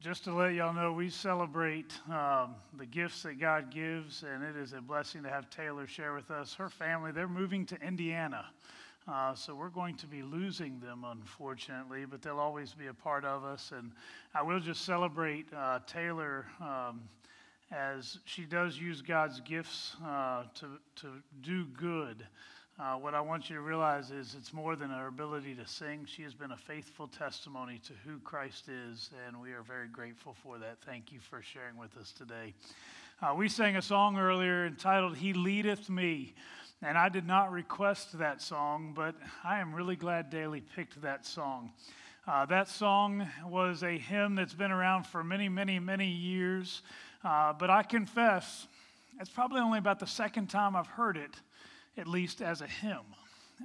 Just to let y'all know, we celebrate um, the gifts that God gives, and it is a blessing to have Taylor share with us. Her family, they're moving to Indiana. Uh, so we're going to be losing them, unfortunately, but they'll always be a part of us. And I will just celebrate uh, Taylor um, as she does use God's gifts uh, to, to do good. Uh, what I want you to realize is it's more than her ability to sing. She has been a faithful testimony to who Christ is, and we are very grateful for that. Thank you for sharing with us today. Uh, we sang a song earlier entitled, He Leadeth Me. And I did not request that song, but I am really glad Daly picked that song. Uh, that song was a hymn that's been around for many, many, many years. Uh, but I confess, it's probably only about the second time I've heard it at least as a hymn.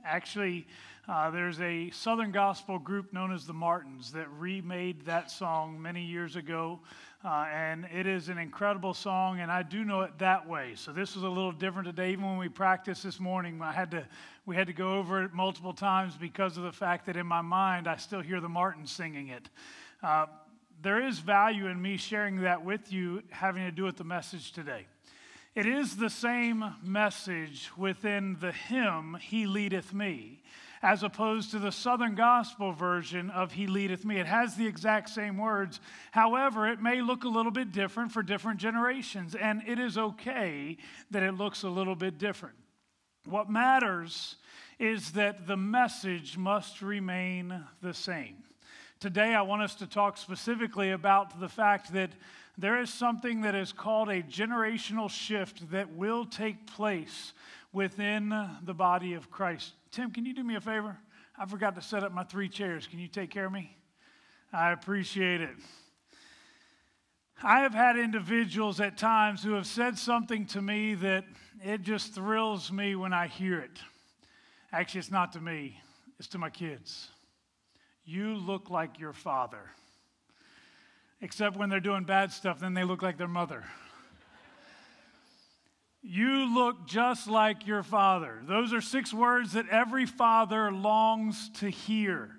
Actually, uh, there's a Southern gospel group known as the Martins that remade that song many years ago, uh, and it is an incredible song, and I do know it that way. So this was a little different today. Even when we practiced this morning, I had to we had to go over it multiple times because of the fact that in my mind I still hear the Martins singing it. Uh, there is value in me sharing that with you, having to do with the message today. It is the same message within the hymn, He Leadeth Me, as opposed to the Southern Gospel version of He Leadeth Me. It has the exact same words. However, it may look a little bit different for different generations, and it is okay that it looks a little bit different. What matters is that the message must remain the same. Today, I want us to talk specifically about the fact that there is something that is called a generational shift that will take place within the body of Christ. Tim, can you do me a favor? I forgot to set up my three chairs. Can you take care of me? I appreciate it. I have had individuals at times who have said something to me that it just thrills me when I hear it. Actually, it's not to me, it's to my kids. You look like your father except when they're doing bad stuff, then they look like their mother. You look just like your father. Those are six words that every father longs to hear.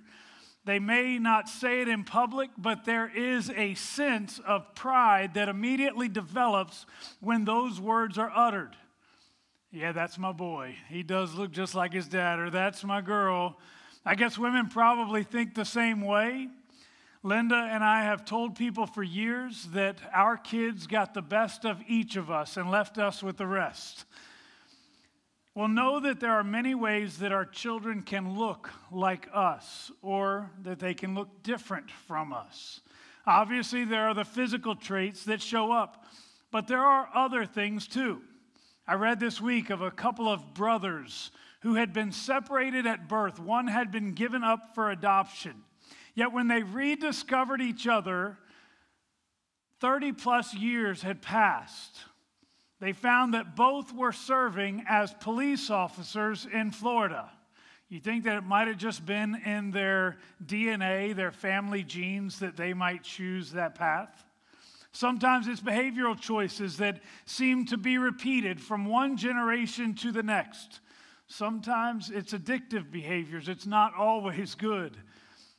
They may not say it in public, but there is a sense of pride that immediately develops when those words are uttered. Yeah, that's my boy. He does look just like his dad, or that's my girl. I guess women probably think the same way. Linda and I have told people for years that our kids got the best of each of us and left us with the rest. Well, know that there are many ways that our children can look like us or that they can look different from us. Obviously, there are the physical traits that show up, but there are other things too. I read this week of a couple of brothers who had been separated at birth. One had been given up for adoption. Yet when they rediscovered each other, 30 plus years had passed. They found that both were serving as police officers in Florida. You think that it might have just been in their DNA, their family genes, that they might choose that path? Sometimes it's behavioral choices that seem to be repeated from one generation to the next. Sometimes it's addictive behaviors. It's not always good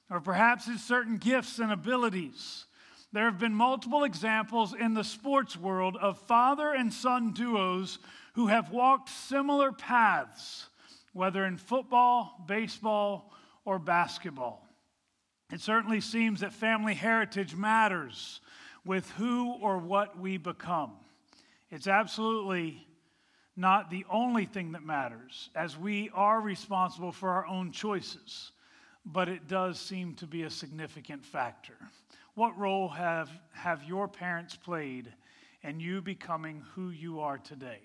or perhaps it's certain gifts and abilities. There have been multiple examples in the sports world of father and son duos who have walked similar paths, whether in football, baseball, or basketball. It certainly seems that family heritage matters with who or what we become. It's absolutely not the only thing that matters, as we are responsible for our own choices but it does seem to be a significant factor. What role have, have your parents played in you becoming who you are today?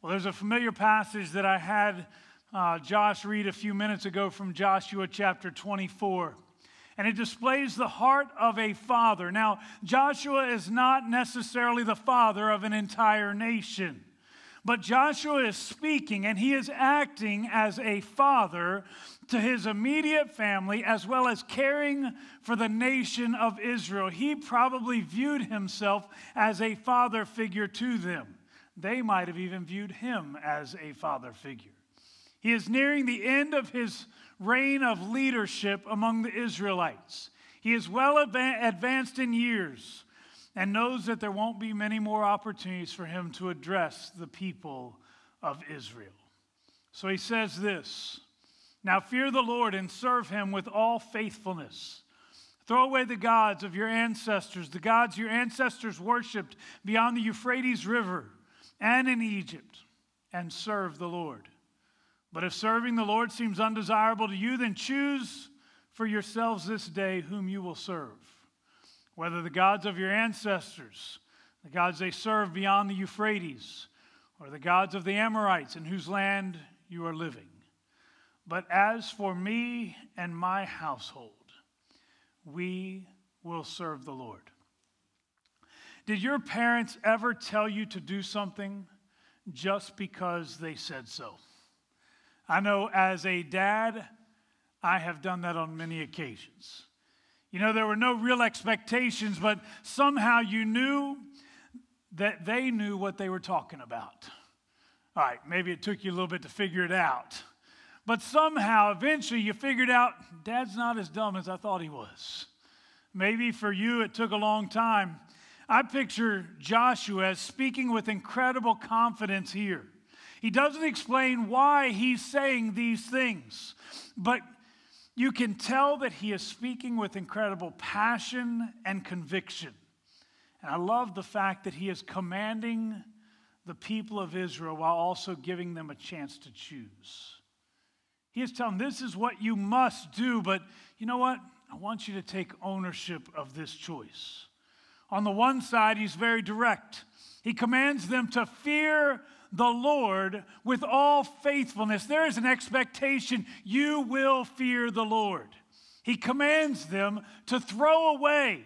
Well, there's a familiar passage that I had uh, Josh read a few minutes ago from Joshua chapter 24. And it displays the heart of a father. Now, Joshua is not necessarily the father of an entire nation. But Joshua is speaking and he is acting as a father to his immediate family as well as caring for the nation of Israel. He probably viewed himself as a father figure to them. They might have even viewed him as a father figure. He is nearing the end of his reign of leadership among the Israelites. He is well advanced in years and knows that there won't be many more opportunities for him to address the people of Israel. So he says this Now fear the Lord and serve him with all faithfulness. Throw away the gods of your ancestors, the gods your ancestors worshiped beyond the Euphrates River and in Egypt, and serve the Lord. But if serving the Lord seems undesirable to you, then choose for yourselves this day whom you will serve, whether the gods of your ancestors, the gods they served beyond the Euphrates, or the gods of the Amorites in whose land you are living. But as for me and my household, we will serve the Lord. Did your parents ever tell you to do something just because they said so? I know as a dad, I have done that on many occasions. You know, there were no real expectations, but somehow you knew that they knew what they were talking about. All right, maybe it took you a little bit to figure it out. But somehow, eventually, you figured out dad's not as dumb as I thought he was. Maybe for you, it took a long time. I picture Joshua as speaking with incredible confidence here. He doesn't explain why he's saying these things, but you can tell that he is speaking with incredible passion and conviction. And I love the fact that he is commanding the people of Israel while also giving them a chance to choose. He is telling them, this is what you must do, but you know what? I want you to take ownership of this choice. On the one side, he's very direct. He commands them to fear the Lord with all faithfulness. There is an expectation you will fear the Lord. He commands them to throw away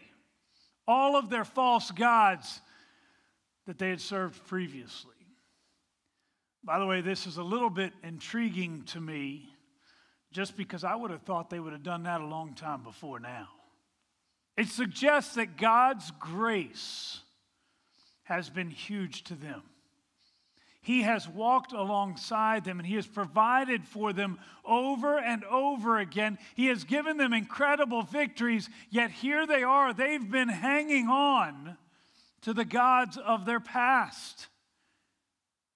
all of their false gods that they had served previously. By the way, this is a little bit intriguing to me just because I would have thought they would have done that a long time before now. It suggests that God's grace has been huge to them. He has walked alongside them and He has provided for them over and over again. He has given them incredible victories, yet here they are. They've been hanging on to the gods of their past.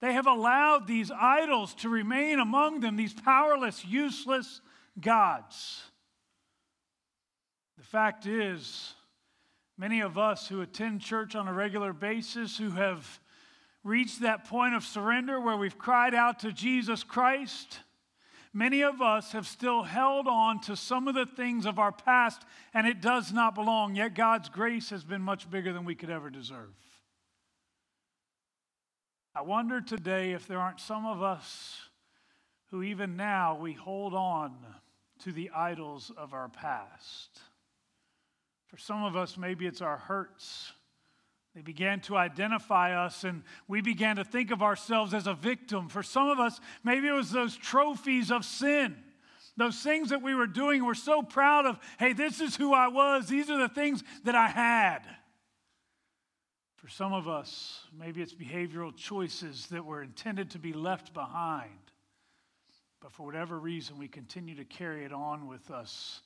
They have allowed these idols to remain among them, these powerless, useless gods. The fact is, many of us who attend church on a regular basis, who have reached that point of surrender where we've cried out to Jesus Christ, many of us have still held on to some of the things of our past, and it does not belong. Yet God's grace has been much bigger than we could ever deserve. I wonder today if there aren't some of us who, even now, we hold on to the idols of our past. For some of us, maybe it's our hurts. They began to identify us, and we began to think of ourselves as a victim. For some of us, maybe it was those trophies of sin, those things that we were doing. We're so proud of, hey, this is who I was, these are the things that I had. For some of us, maybe it's behavioral choices that were intended to be left behind. But for whatever reason, we continue to carry it on with us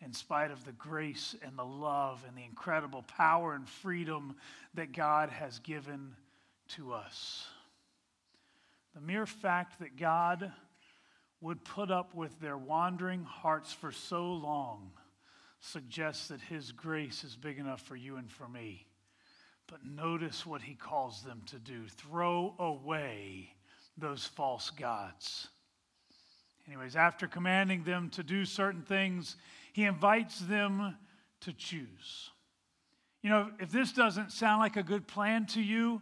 in spite of the grace and the love and the incredible power and freedom that God has given to us. The mere fact that God would put up with their wandering hearts for so long suggests that His grace is big enough for you and for me. But notice what he calls them to do throw away those false gods. Anyways, after commanding them to do certain things, he invites them to choose. You know, if this doesn't sound like a good plan to you,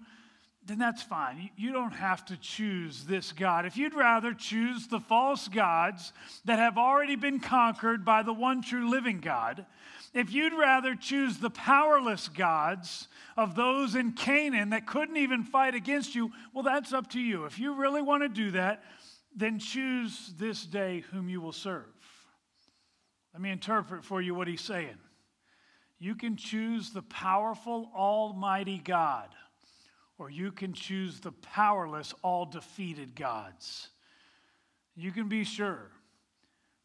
then that's fine. You don't have to choose this God. If you'd rather choose the false gods that have already been conquered by the one true living God, if you'd rather choose the powerless gods of those in Canaan that couldn't even fight against you, well, that's up to you. If you really want to do that, then choose this day whom you will serve. Let me interpret for you what he's saying. You can choose the powerful, almighty God, or you can choose the powerless, all defeated gods. You can be sure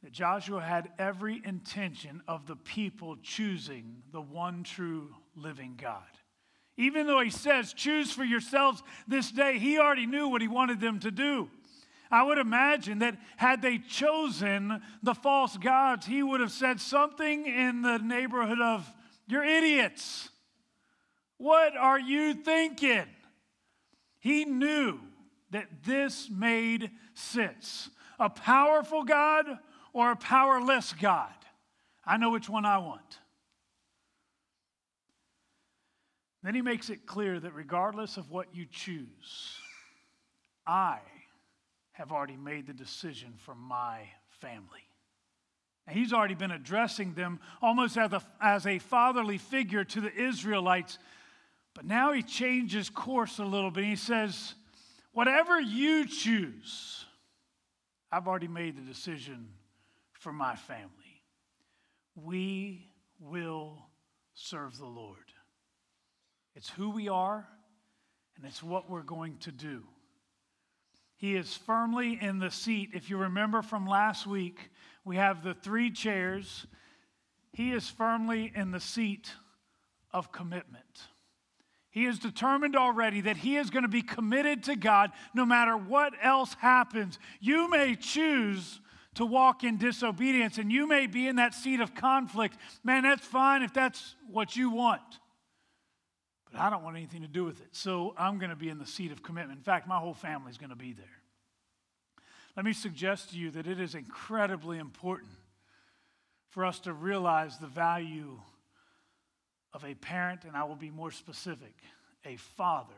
that Joshua had every intention of the people choosing the one true living God. Even though he says, choose for yourselves this day, he already knew what he wanted them to do. I would imagine that had they chosen the false gods, he would have said something in the neighborhood of, You're idiots. What are you thinking? He knew that this made sense. A powerful God or a powerless God? I know which one I want. Then he makes it clear that regardless of what you choose, I have already made the decision for my family. And he's already been addressing them almost as a, as a fatherly figure to the Israelites. But now he changes course a little bit. He says, Whatever you choose, I've already made the decision for my family. We will serve the Lord. It's who we are, and it's what we're going to do. He is firmly in the seat. If you remember from last week, we have the three chairs. He is firmly in the seat of commitment. He is determined already that he is going to be committed to God no matter what else happens. You may choose to walk in disobedience and you may be in that seat of conflict. Man, that's fine if that's what you want. But I don't want anything to do with it. So I'm going to be in the seat of commitment. In fact, my whole family is going to be there. Let me suggest to you that it is incredibly important for us to realize the value of a parent, and I will be more specific, a father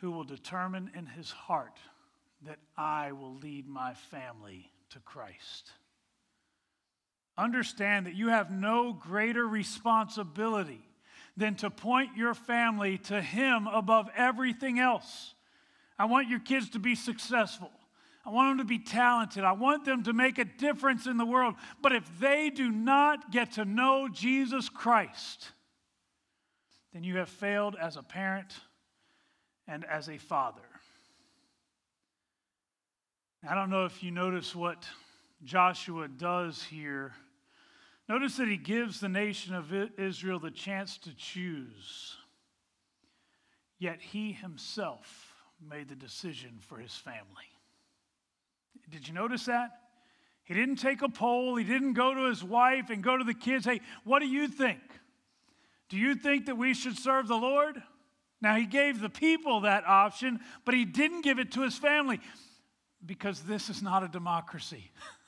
who will determine in his heart that I will lead my family to Christ. Understand that you have no greater responsibility than to point your family to Him above everything else. I want your kids to be successful. I want them to be talented. I want them to make a difference in the world. But if they do not get to know Jesus Christ, then you have failed as a parent and as a father. I don't know if you notice what Joshua does here. Notice that he gives the nation of Israel the chance to choose. Yet he himself made the decision for his family. Did you notice that? He didn't take a poll. He didn't go to his wife and go to the kids. Hey, what do you think? Do you think that we should serve the Lord? Now, he gave the people that option, but he didn't give it to his family because this is not a democracy.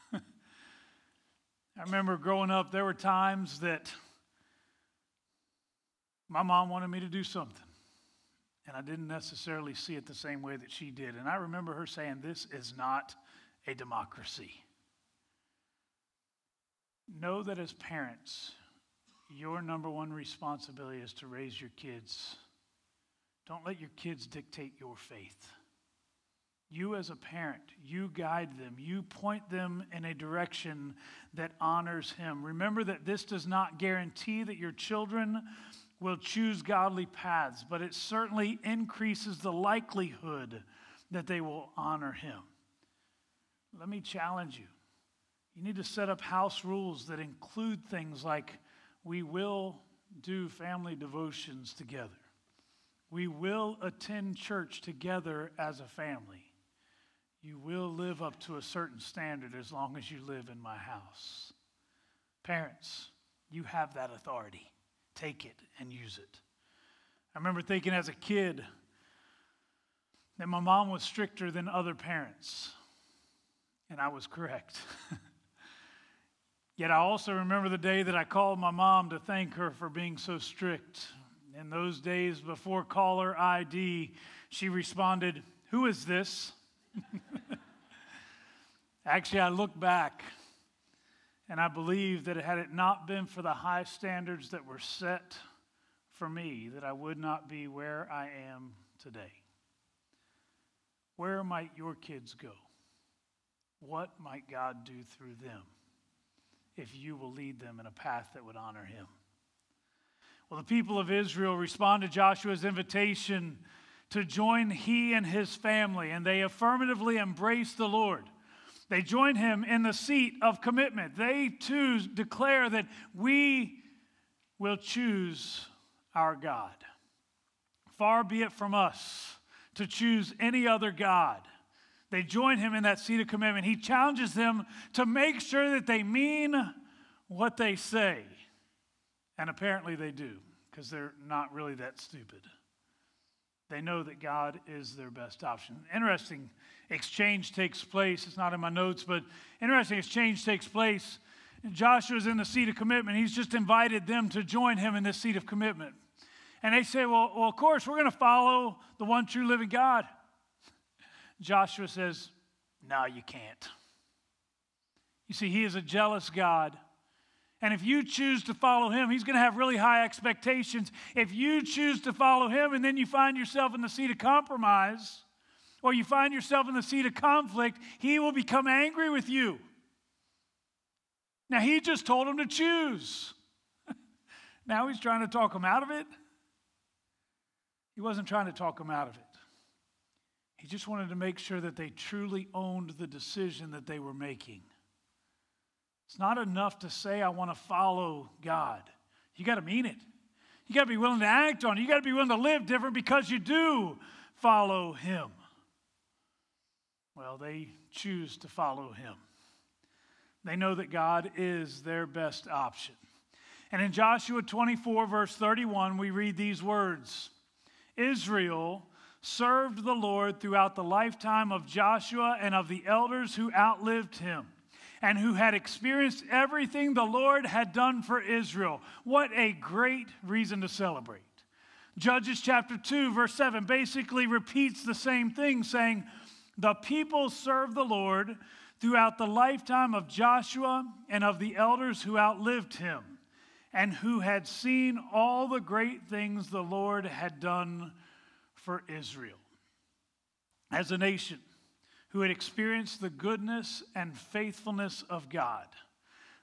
I remember growing up, there were times that my mom wanted me to do something. And I didn't necessarily see it the same way that she did. And I remember her saying, This is not a democracy. Know that as parents, your number one responsibility is to raise your kids. Don't let your kids dictate your faith. You, as a parent, you guide them, you point them in a direction that honors Him. Remember that this does not guarantee that your children will choose godly paths, but it certainly increases the likelihood that they will honor Him. Let me challenge you. You need to set up house rules that include things like we will do family devotions together. We will attend church together as a family. You will live up to a certain standard as long as you live in my house. Parents, you have that authority. Take it and use it. I remember thinking as a kid that my mom was stricter than other parents, and I was correct. Yet I also remember the day that I called my mom to thank her for being so strict. In those days before caller ID, she responded, Who is this? Actually, I look back and I believe that had it not been for the high standards that were set for me, that I would not be where I am today. Where might your kids go? What might God do through them if you will lead them in a path that would honor Him? Well, the people of Israel respond to Joshua's invitation to join he and his family, and they affirmatively embrace the Lord. They join him in the seat of commitment. They too declare that we will choose our God. Far be it from us to choose any other God. They join him in that seat of commitment. He challenges them to make sure that they mean what they say. And apparently they do, because they're not really that stupid. They know that God is their best option. Interesting exchange takes place. It's not in my notes, but interesting exchange takes place. Joshua's in the seat of commitment. He's just invited them to join him in this seat of commitment. And they say, Well, well of course, we're going to follow the one true living God. Joshua says, No, you can't. You see, he is a jealous God. And if you choose to follow him, he's going to have really high expectations. If you choose to follow him and then you find yourself in the seat of compromise, or you find yourself in the seat of conflict, he will become angry with you. Now, he just told him to choose. now he's trying to talk him out of it. He wasn't trying to talk him out of it. He just wanted to make sure that they truly owned the decision that they were making. It's not enough to say, I want to follow God. You got to mean it. You got to be willing to act on it. You got to be willing to live different because you do follow Him. Well, they choose to follow Him. They know that God is their best option. And in Joshua 24, verse 31, we read these words Israel served the Lord throughout the lifetime of Joshua and of the elders who outlived him and who had experienced everything the Lord had done for Israel. What a great reason to celebrate. Judges chapter 2, verse 7 basically repeats the same thing, saying, The people served the Lord throughout the lifetime of Joshua and of the elders who outlived him, and who had seen all the great things the Lord had done for Israel. As a nation, who had experienced the goodness and faithfulness of God.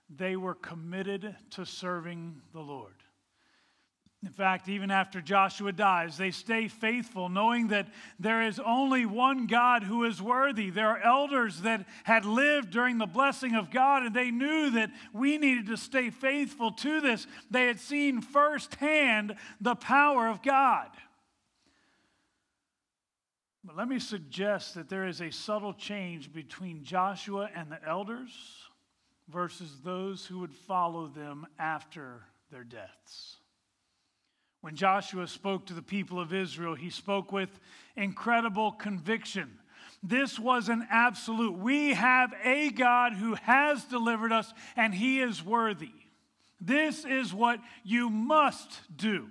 They were committed to serving the Lord. In fact, even after Joshua dies, they stay faithful, knowing that there is only one God who is worthy. There are elders that had lived during the blessing of God, and they knew that we needed to stay faithful to this. They had seen firsthand the power of God. But let me suggest that there is a subtle change between Joshua and the elders versus those who would follow them after their deaths. When Joshua spoke to the people of Israel, he spoke with incredible conviction. This was an absolute. We have a God who has delivered us, and he is worthy. This is what you must do.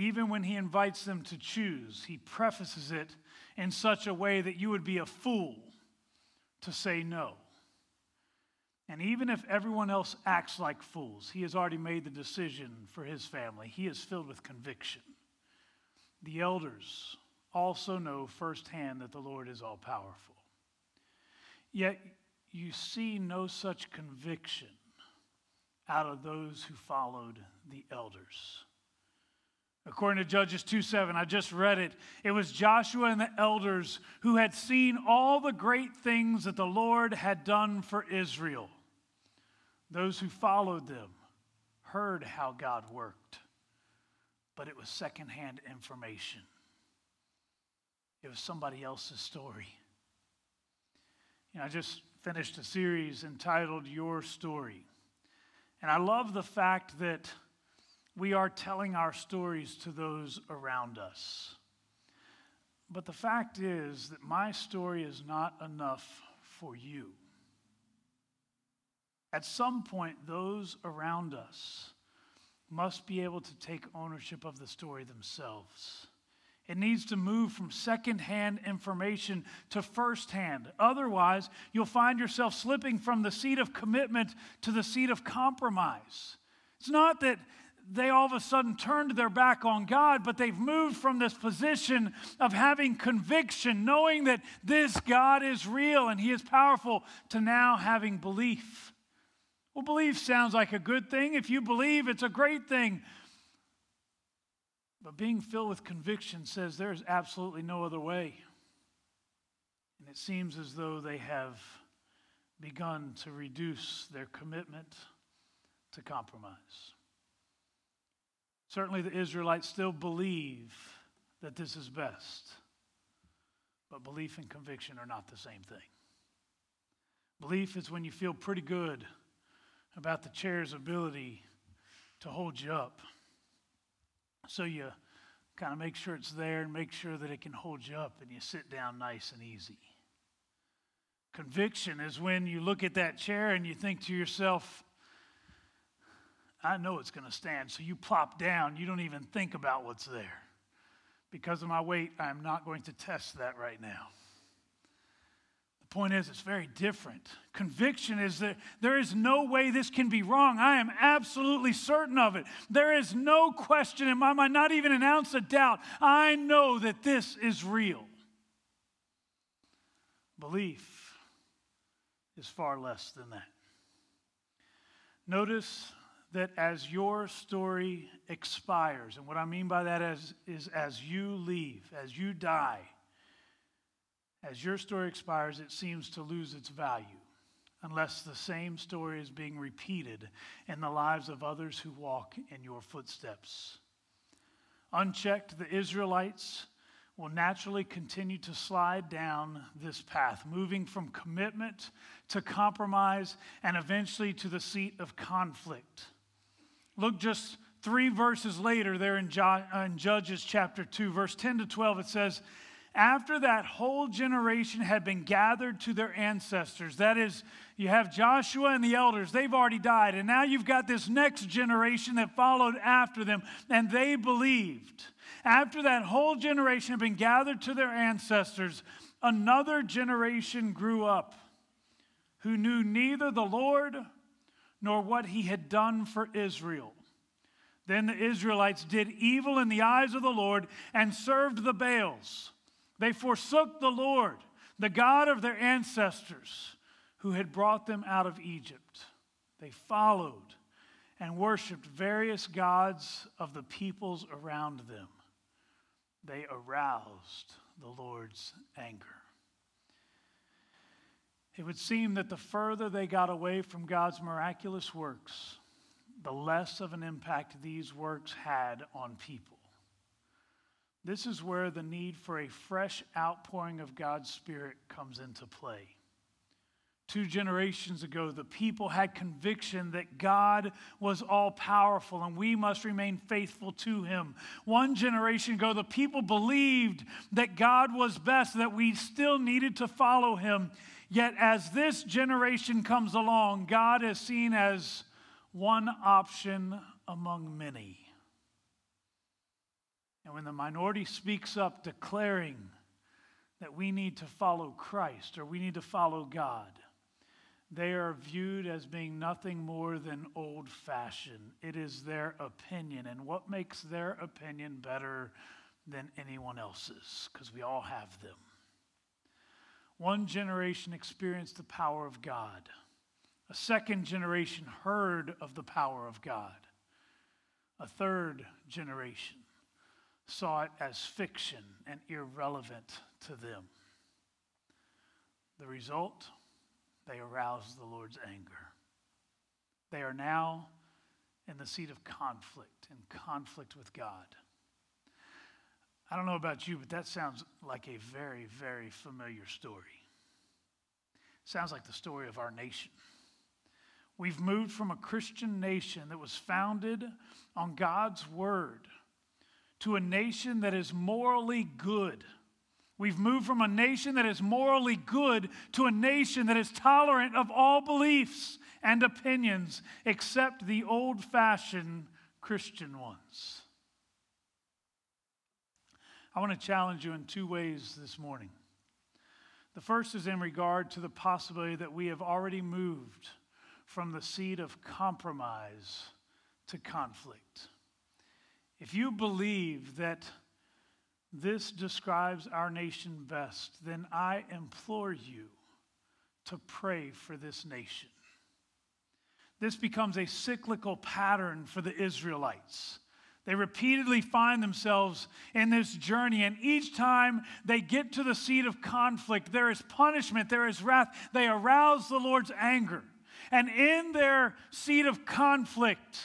Even when he invites them to choose, he prefaces it in such a way that you would be a fool to say no. And even if everyone else acts like fools, he has already made the decision for his family. He is filled with conviction. The elders also know firsthand that the Lord is all powerful. Yet you see no such conviction out of those who followed the elders. According to Judges 2 7, I just read it. It was Joshua and the elders who had seen all the great things that the Lord had done for Israel. Those who followed them heard how God worked, but it was secondhand information. It was somebody else's story. You know, I just finished a series entitled Your Story. And I love the fact that we are telling our stories to those around us. But the fact is that my story is not enough for you. At some point, those around us must be able to take ownership of the story themselves. It needs to move from secondhand information to firsthand. Otherwise, you'll find yourself slipping from the seat of commitment to the seat of compromise. It's not that they all of a sudden turned their back on God, but they've moved from this position of having conviction, knowing that this God is real and He is powerful, to now having belief. Well, belief sounds like a good thing. If you believe, it's a great thing. But being filled with conviction says there's absolutely no other way. And it seems as though they have begun to reduce their commitment to compromise. Certainly, the Israelites still believe that this is best, but belief and conviction are not the same thing. Belief is when you feel pretty good about the chair's ability to hold you up. So you kind of make sure it's there and make sure that it can hold you up and you sit down nice and easy. Conviction is when you look at that chair and you think to yourself, I know it's going to stand. So you plop down. You don't even think about what's there. Because of my weight, I'm not going to test that right now. The point is, it's very different. Conviction is that there is no way this can be wrong. I am absolutely certain of it. There is no question in my mind, not even an ounce of doubt. I know that this is real. Belief is far less than that. Notice that as your story expires, and what I mean by that is, is as you leave, as you die, as your story expires, it seems to lose its value unless the same story is being repeated in the lives of others who walk in your footsteps. Unchecked, the Israelites will naturally continue to slide down this path, moving from commitment to compromise and eventually to the seat of conflict. Look just three verses later, there uh, in, Judges chapter 2, verse 10 to 12, it says, After that whole generation had been gathered to their ancestors, that is, you have Joshua and the elders, they've already died. And now you've got this next generation that followed after them, and they believed. After that whole generation had been gathered to their ancestors, another generation grew up who knew neither the Lord nor what he had done for Israel. Then the Israelites did evil in the eyes of the Lord and served the Baals. They forsook the Lord, the God of their ancestors, who had brought them out of Egypt. They followed and worshiped various gods of the peoples around them. They aroused the Lord's anger. It would seem that the further they got away from God's miraculous works, the less of an impact these works had on people. This is where the need for a fresh outpouring of God's Spirit comes into play. Two generations ago, the people had conviction that God was all powerful and we must remain faithful to Him. One generation ago, the people believed that God was best, that we still needed to follow Him. Yet, as this generation comes along, God is seen as one option among many. And when the minority speaks up declaring that we need to follow Christ or we need to follow God, they are viewed as being nothing more than old fashioned. It is their opinion. And what makes their opinion better than anyone else's? Because we all have them. One generation experienced the power of God. A second generation heard of the power of God. A third generation saw it as fiction and irrelevant to them. The result? They aroused the Lord's anger. They are now in the seat of conflict, in conflict with God. I don't know about you, but that sounds like a very, very familiar story. Sounds like the story of our nation. We've moved from a Christian nation that was founded on God's word to a nation that is morally good. We've moved from a nation that is morally good to a nation that is tolerant of all beliefs and opinions except the old fashioned Christian ones. I want to challenge you in two ways this morning. The first is in regard to the possibility that we have already moved from the seat of compromise to conflict. If you believe that this describes our nation best, then I implore you to pray for this nation. This becomes a cyclical pattern for the Israelites. They repeatedly find themselves in this journey, and each time they get to the seat of conflict, there is punishment, there is wrath. They arouse the Lord's anger. And in their seat of conflict,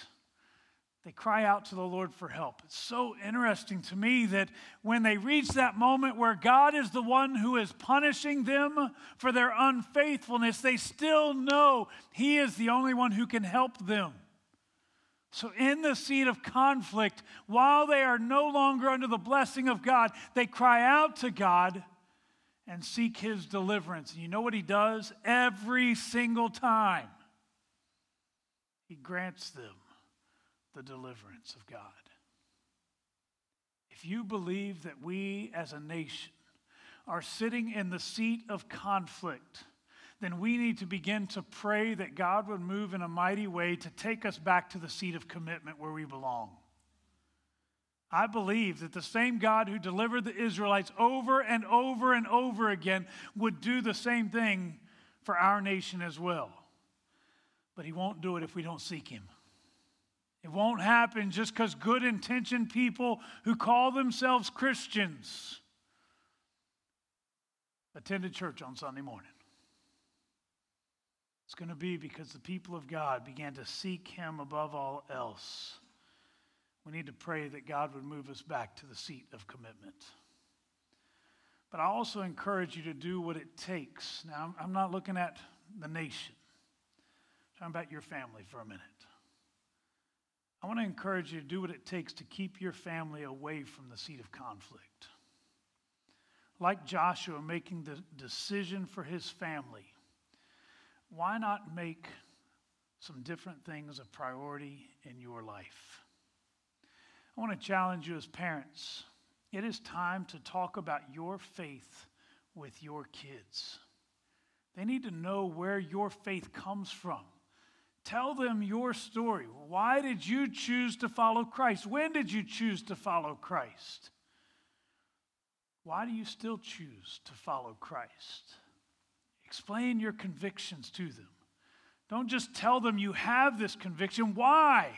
they cry out to the Lord for help. It's so interesting to me that when they reach that moment where God is the one who is punishing them for their unfaithfulness, they still know He is the only one who can help them. So, in the seat of conflict, while they are no longer under the blessing of God, they cry out to God and seek His deliverance. And you know what He does? Every single time, He grants them the deliverance of God. If you believe that we as a nation are sitting in the seat of conflict, then we need to begin to pray that God would move in a mighty way to take us back to the seat of commitment where we belong. I believe that the same God who delivered the Israelites over and over and over again would do the same thing for our nation as well. But he won't do it if we don't seek him. It won't happen just because good intentioned people who call themselves Christians attended church on Sunday morning. It's going to be because the people of God began to seek Him above all else. We need to pray that God would move us back to the seat of commitment. But I also encourage you to do what it takes. Now, I'm not looking at the nation, I'm talking about your family for a minute. I want to encourage you to do what it takes to keep your family away from the seat of conflict. Like Joshua making the decision for his family why not make some different things a priority in your life? I want to challenge you as parents. It is time to talk about your faith with your kids. They need to know where your faith comes from. Tell them your story. Why did you choose to follow Christ? When did you choose to follow Christ? Why do you still choose to follow Christ? Explain your convictions to them. Don't just tell them you have this conviction. Why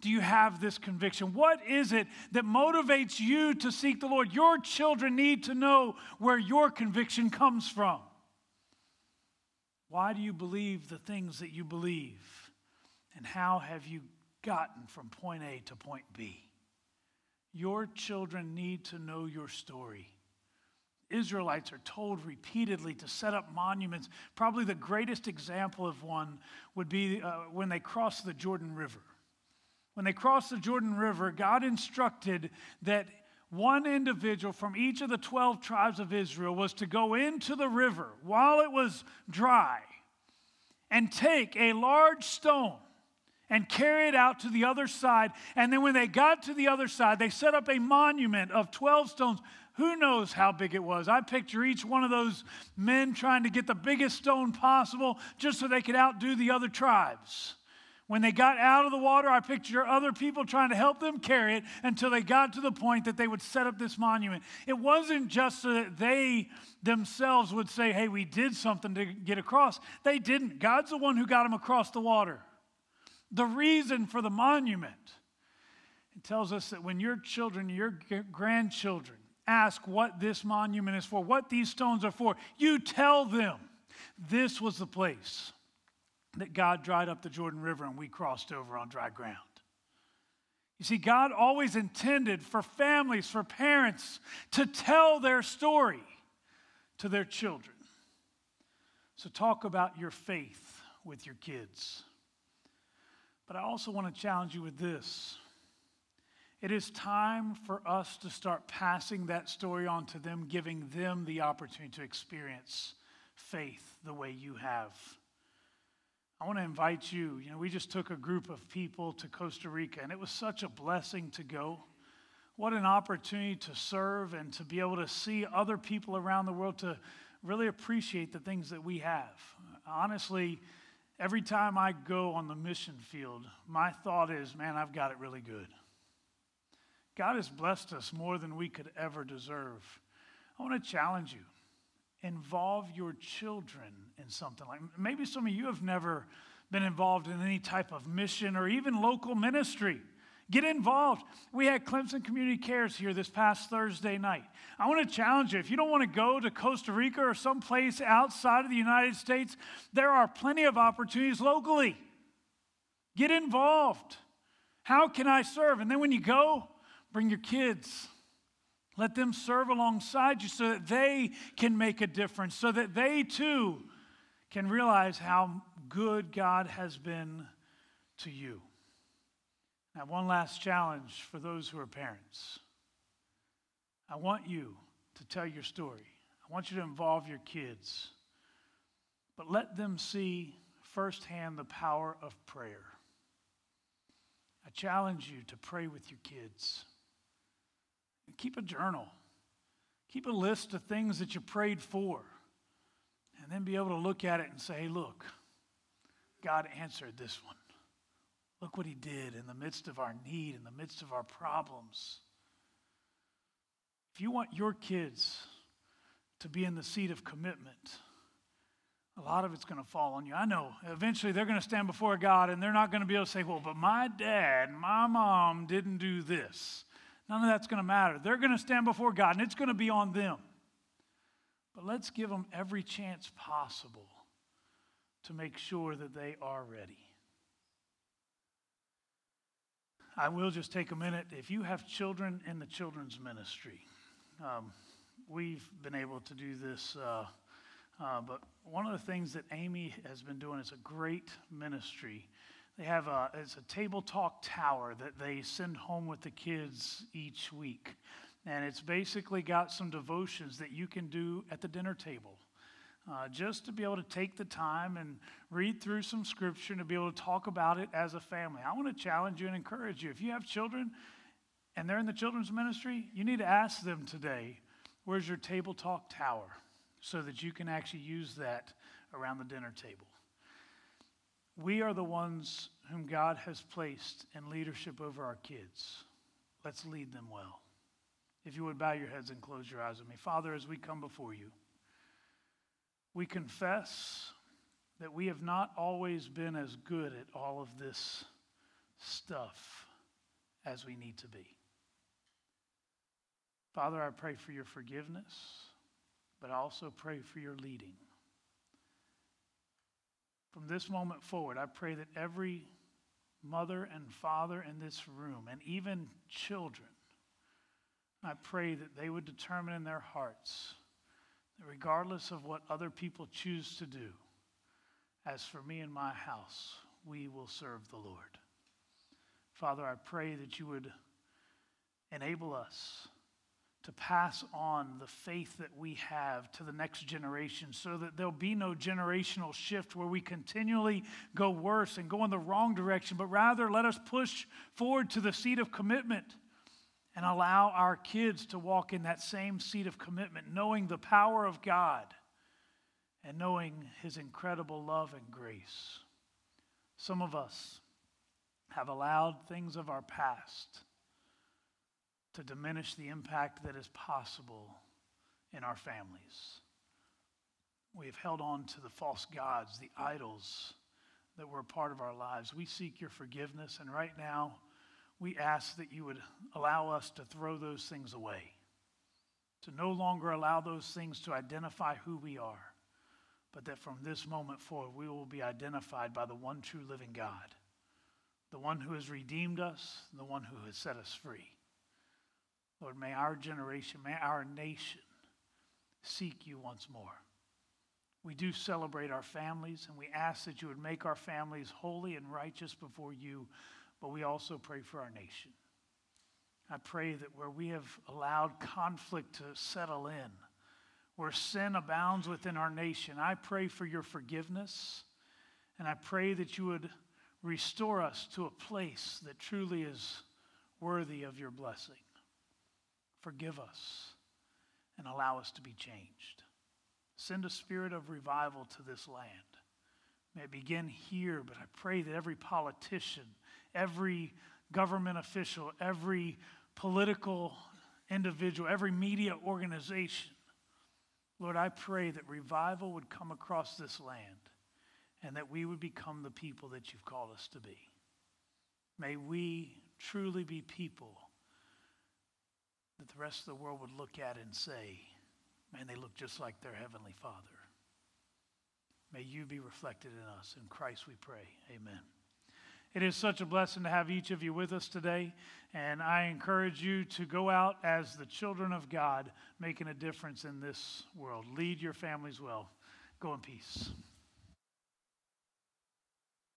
do you have this conviction? What is it that motivates you to seek the Lord? Your children need to know where your conviction comes from. Why do you believe the things that you believe? And how have you gotten from point A to point B? Your children need to know your story. Israelites are told repeatedly to set up monuments. Probably the greatest example of one would be uh, when they crossed the Jordan River. When they crossed the Jordan River, God instructed that one individual from each of the 12 tribes of Israel was to go into the river while it was dry and take a large stone and carry it out to the other side. And then when they got to the other side, they set up a monument of 12 stones who knows how big it was? I picture each one of those men trying to get the biggest stone possible just so they could outdo the other tribes. When they got out of the water, I picture other people trying to help them carry it until they got to the point that they would set up this monument. It wasn't just so that they themselves would say, hey, we did something to get across. They didn't. God's the one who got them across the water. The reason for the monument, it tells us that when your children, your grandchildren, ask what this monument is for, what these stones are for, you tell them this was the place that God dried up the Jordan River and we crossed over on dry ground. You see, God always intended for families, for parents to tell their story to their children. So, talk about your faith with your kids. But I also want to challenge you with this it is time for us to start passing that story on to them, giving them the opportunity to experience faith the way you have. I want to invite you. You know, we just took a group of people to Costa Rica, and it was such a blessing to go. What an opportunity to serve and to be able to see other people around the world to really appreciate the things that we have. Honestly, every time I go on the mission field, my thought is, man, I've got it really good. God has blessed us more than we could ever deserve. I want to challenge you. Involve your children in something like maybe some of you have never been involved in any type of mission or even local ministry. Get involved. We had Clemson Community Cares here this past Thursday night. I want to challenge you if you don't want to go to Costa Rica or someplace outside of the United States, there are plenty of opportunities locally. Get involved. How can I serve? And then when you go, bring your kids. Let them serve alongside you so that they can make a difference, so that they too can realize how good God has been to you. Now, one last challenge for those who are parents. I want you to tell your story. I want you to involve your kids, but let them see firsthand the power of prayer. I challenge you to pray with your kids. Keep a journal. Keep a list of things that you prayed for. And then be able to look at it and say, hey, look, God answered this one. Look what he did in the midst of our need, in the midst of our problems. If you want your kids to be in the seat of commitment, a lot of it's going to fall on you. I know eventually they're going to stand before God and they're not going to be able to say, well, but my dad, my mom didn't do this. None of that's going to matter. They're going to stand before God and it's going to be on them. But let's give them every chance possible to make sure that they are ready. I will just take a minute. If you have children in the children's ministry, um, we've been able to do this, uh, uh, but one of the things that Amy has been doing is a great ministry. They have a, it's a table talk tower that they send home with the kids each week. And it's basically got some devotions that you can do at the dinner table. Uh, just to be able to take the time and read through some scripture and to be able to talk about it as a family. I want to challenge you and encourage you. If you have children and they're in the children's ministry, you need to ask them today, where's your table talk tower? So that you can actually use that around the dinner table. We are the ones whom God has placed in leadership over our kids. Let's lead them well. If you would bow your heads and close your eyes with me. Father, as we come before you, we confess that we have not always been as good at all of this stuff as we need to be. Father, I pray for your forgiveness, but I also pray for your leading. From this moment forward, I pray that every mother and father in this room, and even children, I pray that they would determine in their hearts that regardless of what other people choose to do, as for me and my house, we will serve the Lord. Father, I pray that you would enable us to pass on the faith that we have to the next generation so that there'll be no generational shift where we continually go worse and go in the wrong direction, but rather let us push forward to the seat of commitment and allow our kids to walk in that same seat of commitment, knowing the power of God and knowing His incredible love and grace. Some of us have allowed things of our past to diminish the impact that is possible in our families. We have held on to the false gods, the idols that were a part of our lives. We seek your forgiveness, and right now, we ask that you would allow us to throw those things away, to no longer allow those things to identify who we are, but that from this moment forward we will be identified by the one true living God, the one who has redeemed us, the one who has set us free. Lord, may our generation, may our nation seek you once more. We do celebrate our families, and we ask that you would make our families holy and righteous before you but we also pray for our nation. I pray that where we have allowed conflict to settle in, where sin abounds within our nation, I pray for your forgiveness, and I pray that you would restore us to a place that truly is worthy of your blessing. Forgive us and allow us to be changed. Send a spirit of revival to this land. May it begin here, but I pray that every politician, every government official, every political individual, every media organization. Lord, I pray that revival would come across this land and that we would become the people that you've called us to be. May we truly be people that the rest of the world would look at and say, man, they look just like their Heavenly Father. May you be reflected in us. In Christ we pray. Amen. It is such a blessing to have each of you with us today, and I encourage you to go out as the children of God, making a difference in this world. Lead your families well. Go in peace.